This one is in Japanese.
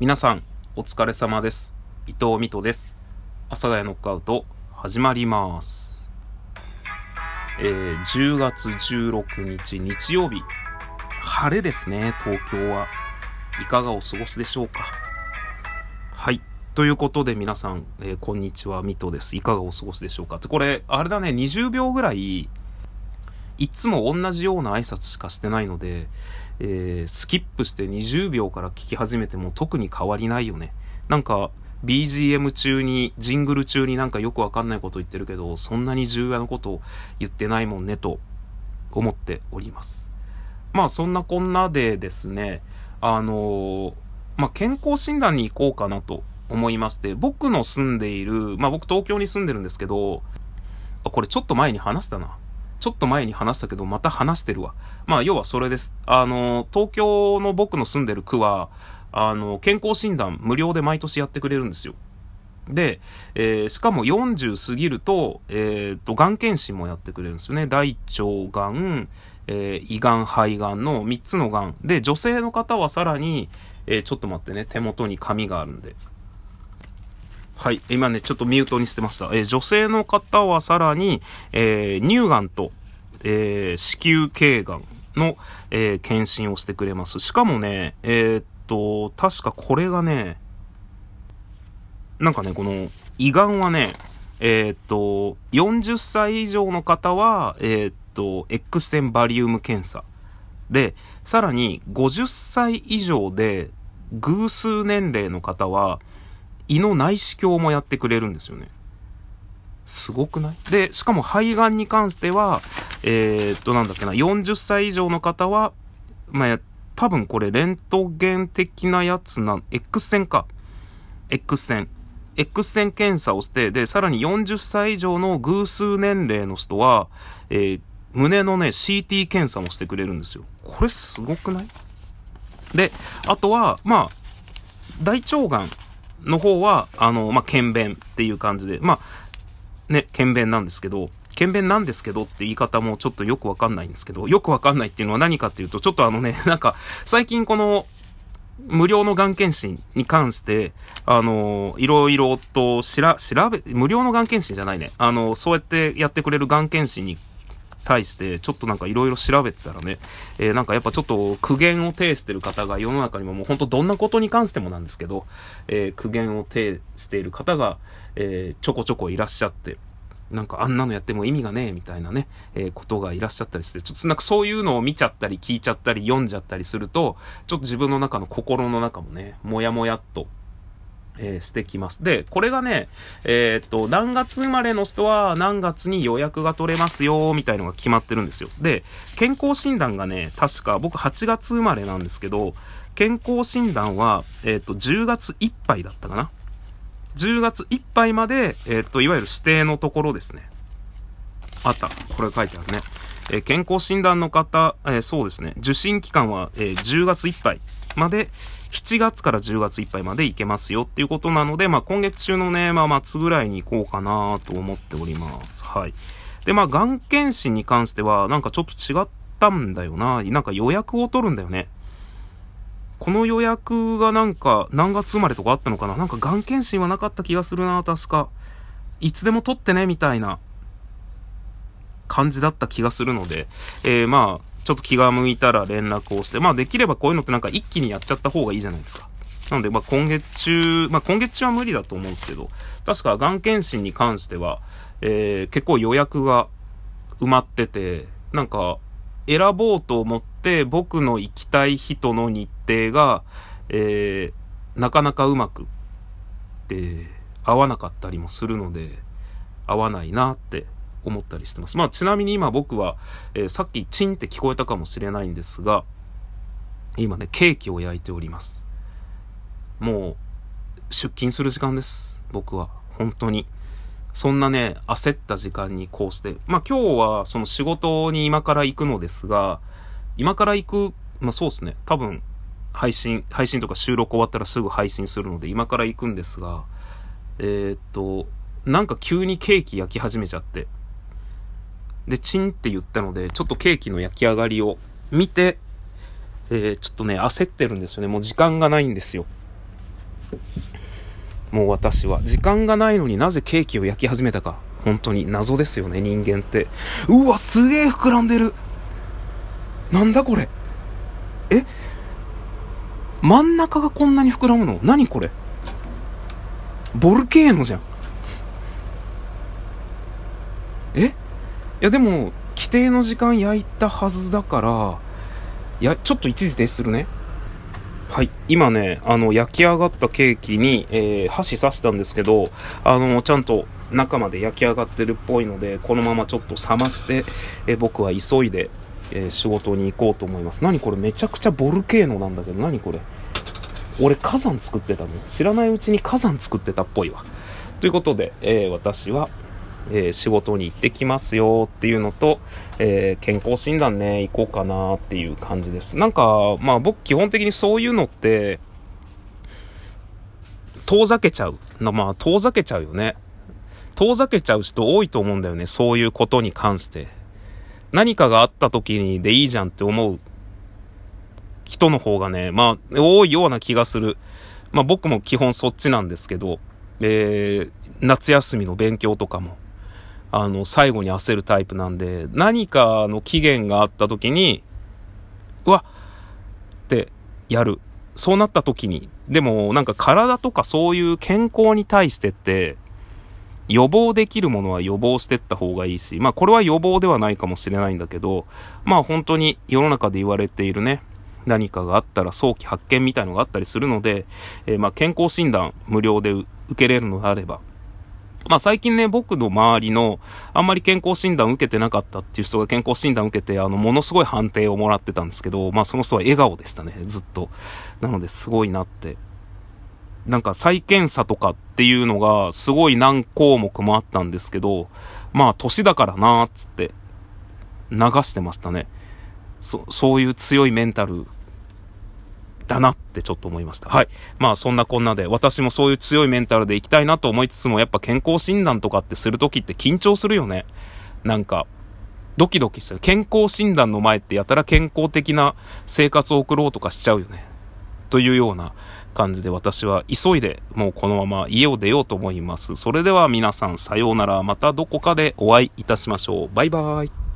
皆さん、お疲れ様です。伊藤美斗です。阿佐ヶ谷ノックアウト、始まります。えー、10月16日日曜日。晴れですね、東京は。いかがお過ごしでしょうか？はい。ということで皆さん、えー、こんにちは、ミトです。いかがお過ごしでしょうか？って、これ、あれだね、20秒ぐらい、いつも同じような挨拶しかしてないので、えー、スキップして20秒から聞き始めても特に変わりないよね。なんか、BGM 中に、ジングル中になんかよくわかんないこと言ってるけど、そんなに重要なこと言ってないもんね、と思っております。まあ、そんなこんなでですね、あのー、まあ、健康診断に行こうかなと思いまして、僕の住んでいる、まあ、僕東京に住んでるんですけど、あ、これちょっと前に話したな。ちょっと前に話したけど、また話してるわ。まあ、要はそれです。あの、東京の僕の住んでる区は、あの、健康診断無料で毎年やってくれるんですよ。で、えー、しかも40過ぎると、えっ、ー、と、がん検診もやってくれるんですよね。大腸がん、えー、胃がん、肺がんの3つのがん。で、女性の方はさらに、え、ちょっと待ってね、手元に紙があるんで。はい。今ね、ちょっとミュートにしてました。え、女性の方はさらに、えー、乳がんと、えー、子宮頸がんの、えー、検診をしてくれます。しかもね、えー、っと、確かこれがね、なんかね、この、胃がんはね、えー、っと、40歳以上の方は、えー、っと、X 線バリウム検査。で、さらに50歳以上で偶数年齢の方は、胃の内視鏡もやってくれるんですよね。すごくない？で、しかも肺がんに関しては、えー、っと、なんだっけな、40歳以上の方は、まあ、多分これレントゲン的なやつな、X 線か。X 線。X 線検査をして、で、さらに40歳以上の偶数年齢の人は、えー、胸のね、CT 検査もしてくれるんですよ。これすごくない？で、あとは、まあ、大腸がんの方は、あの、まあ、検便っていう感じで、まあ、ね、検便なんですけど、検便なんですけどって言い方もちょっとよくわかんないんですけど、よくわかんないっていうのは何かっていうと、ちょっとあのね、なんか、最近この、無料のがん検診に関して、あの、いろいろとしら、調べ、無料のがん検診じゃないね。あの、そうやってやってくれるがん検診に対して、ちょっとなんかいろいろ調べてたらね、えー、なんかやっぱちょっと苦言を呈してる方が世の中にももうほんとどんなことに関してもなんですけど、えー、苦言を呈している方が、えー、ちょこちょこいらっしゃって、なんかあんなのやっても意味がねえみたいなね、えー、ことがいらっしゃったりして、ちょっとなんかそういうのを見ちゃったり聞いちゃったり読んじゃったりすると、ちょっと自分の中の心の中もね、もやもやっとえー、してきます。で、これがね、えー、っと、何月生まれの人は何月に予約が取れますよ、みたいのが決まってるんですよ。で、健康診断がね、確か僕8月生まれなんですけど、健康診断は、えー、っと、10月いっぱいだったかな。10月いっぱいまで、えっと、いわゆる指定のところですね。あった。これ書いてあるね。え健康診断の方、えそうですね。受診期間は、え10月いっぱいまで、7月から10月いっぱいまで行けますよっていうことなので、まあ今月中のね、まあ末ぐらいに行こうかなと思っております。はい。で、まあ、がん検診に関しては、なんかちょっと違ったんだよな。なんか予約を取るんだよね。この予約がなんか何月生まれとかあったのかななんかがん検診はなかった気がするな、確か。いつでも取ってね、みたいな感じだった気がするので、えー、まあ、ちょっと気が向いたら連絡をして、まあできればこういうのってなんか一気にやっちゃった方がいいじゃないですか。なので、まあ今月中、まあ今月中は無理だと思うんですけど、確かがん検診に関しては、えー、結構予約が埋まってて、なんか選ぼうと思って僕の行きたい人の日程が、えー、なかなかうまく、えー、合わなかったりもするので、合わないなって思ったりしてます。まあちなみに今僕は、えー、さっきチンって聞こえたかもしれないんですが、今ね、ケーキを焼いております。もう、出勤する時間です。僕は。本当に。そんなね、焦った時間にこうして。まあ今日はその仕事に今から行くのですが、今から行く、まあそうですね。多分、配信、配信とか収録終わったらすぐ配信するので今から行くんですが、えー、っと、なんか急にケーキ焼き始めちゃって。で、チンって言ったので、ちょっとケーキの焼き上がりを見て、えー、ちょっとね、焦ってるんですよね。もう時間がないんですよ。もう私は。時間がないのになぜケーキを焼き始めたか。本当に謎ですよね、人間って。うわ、すげえ膨らんでる。なんだこれ。え？真ん中がこんなに膨らむの？何これ？ボルケーノじゃん。え？いやでも、規定の時間焼いたはずだから、いや、ちょっと一時停止するね。はい。今ね、あの、焼き上がったケーキに、えー、箸刺したんですけど、あの、ちゃんと中まで焼き上がってるっぽいので、このままちょっと冷まして、えー、僕は急いで、えー、仕事に行こうと思います。何これめちゃくちゃボルケーノなんだけど、何これ俺火山作ってたの？知らないうちに火山作ってたっぽいわ。ということで、え私は、えー、仕事に行ってきますよっていうのと、えー、健康診断ね、行こうかなっていう感じです。なんか、まあ僕基本的にそういうのって、遠ざけちゃう。まあ遠ざけちゃうよね。遠ざけちゃう人多いと思うんだよね。そういうことに関して。何かがあった時にでいいじゃんって思う人の方がね、まあ多いような気がする。まあ僕も基本そっちなんですけど、えー、夏休みの勉強とかも。あの、最後に焦るタイプなんで、何かの期限があった時に、うわってやる。そうなった時に、でもなんか体とかそういう健康に対してって、予防できるものは予防してった方がいいし、まあこれは予防ではないかもしれないんだけど、まあ本当に世の中で言われているね、何かがあったら早期発見みたいのがあったりするので、えー、まあ健康診断無料で受けれるのであれば、まあ最近ね、僕の周りの、あんまり健康診断受けてなかったっていう人が健康診断受けて、あの、ものすごい判定をもらってたんですけど、まあその人は笑顔でしたね、ずっと。なのですごいなって。なんか再検査とかっていうのが、すごい何項目もあったんですけど、まあ年だからなーっつって、流してましたね。そ、そういう強いメンタルだなってちょっと思いました。はい。まあそんなこんなで、私もそういう強いメンタルでいきたいなと思いつつも、やっぱ健康診断とかってするときって緊張するよね。なんか、ドキドキしてる。健康診断の前ってやたら健康的な生活を送ろうとかしちゃうよね。というような感じで私は急いでもうこのまま家を出ようと思います。それでは皆さんさようなら。またどこかでお会いいたしましょう。バイバーイ。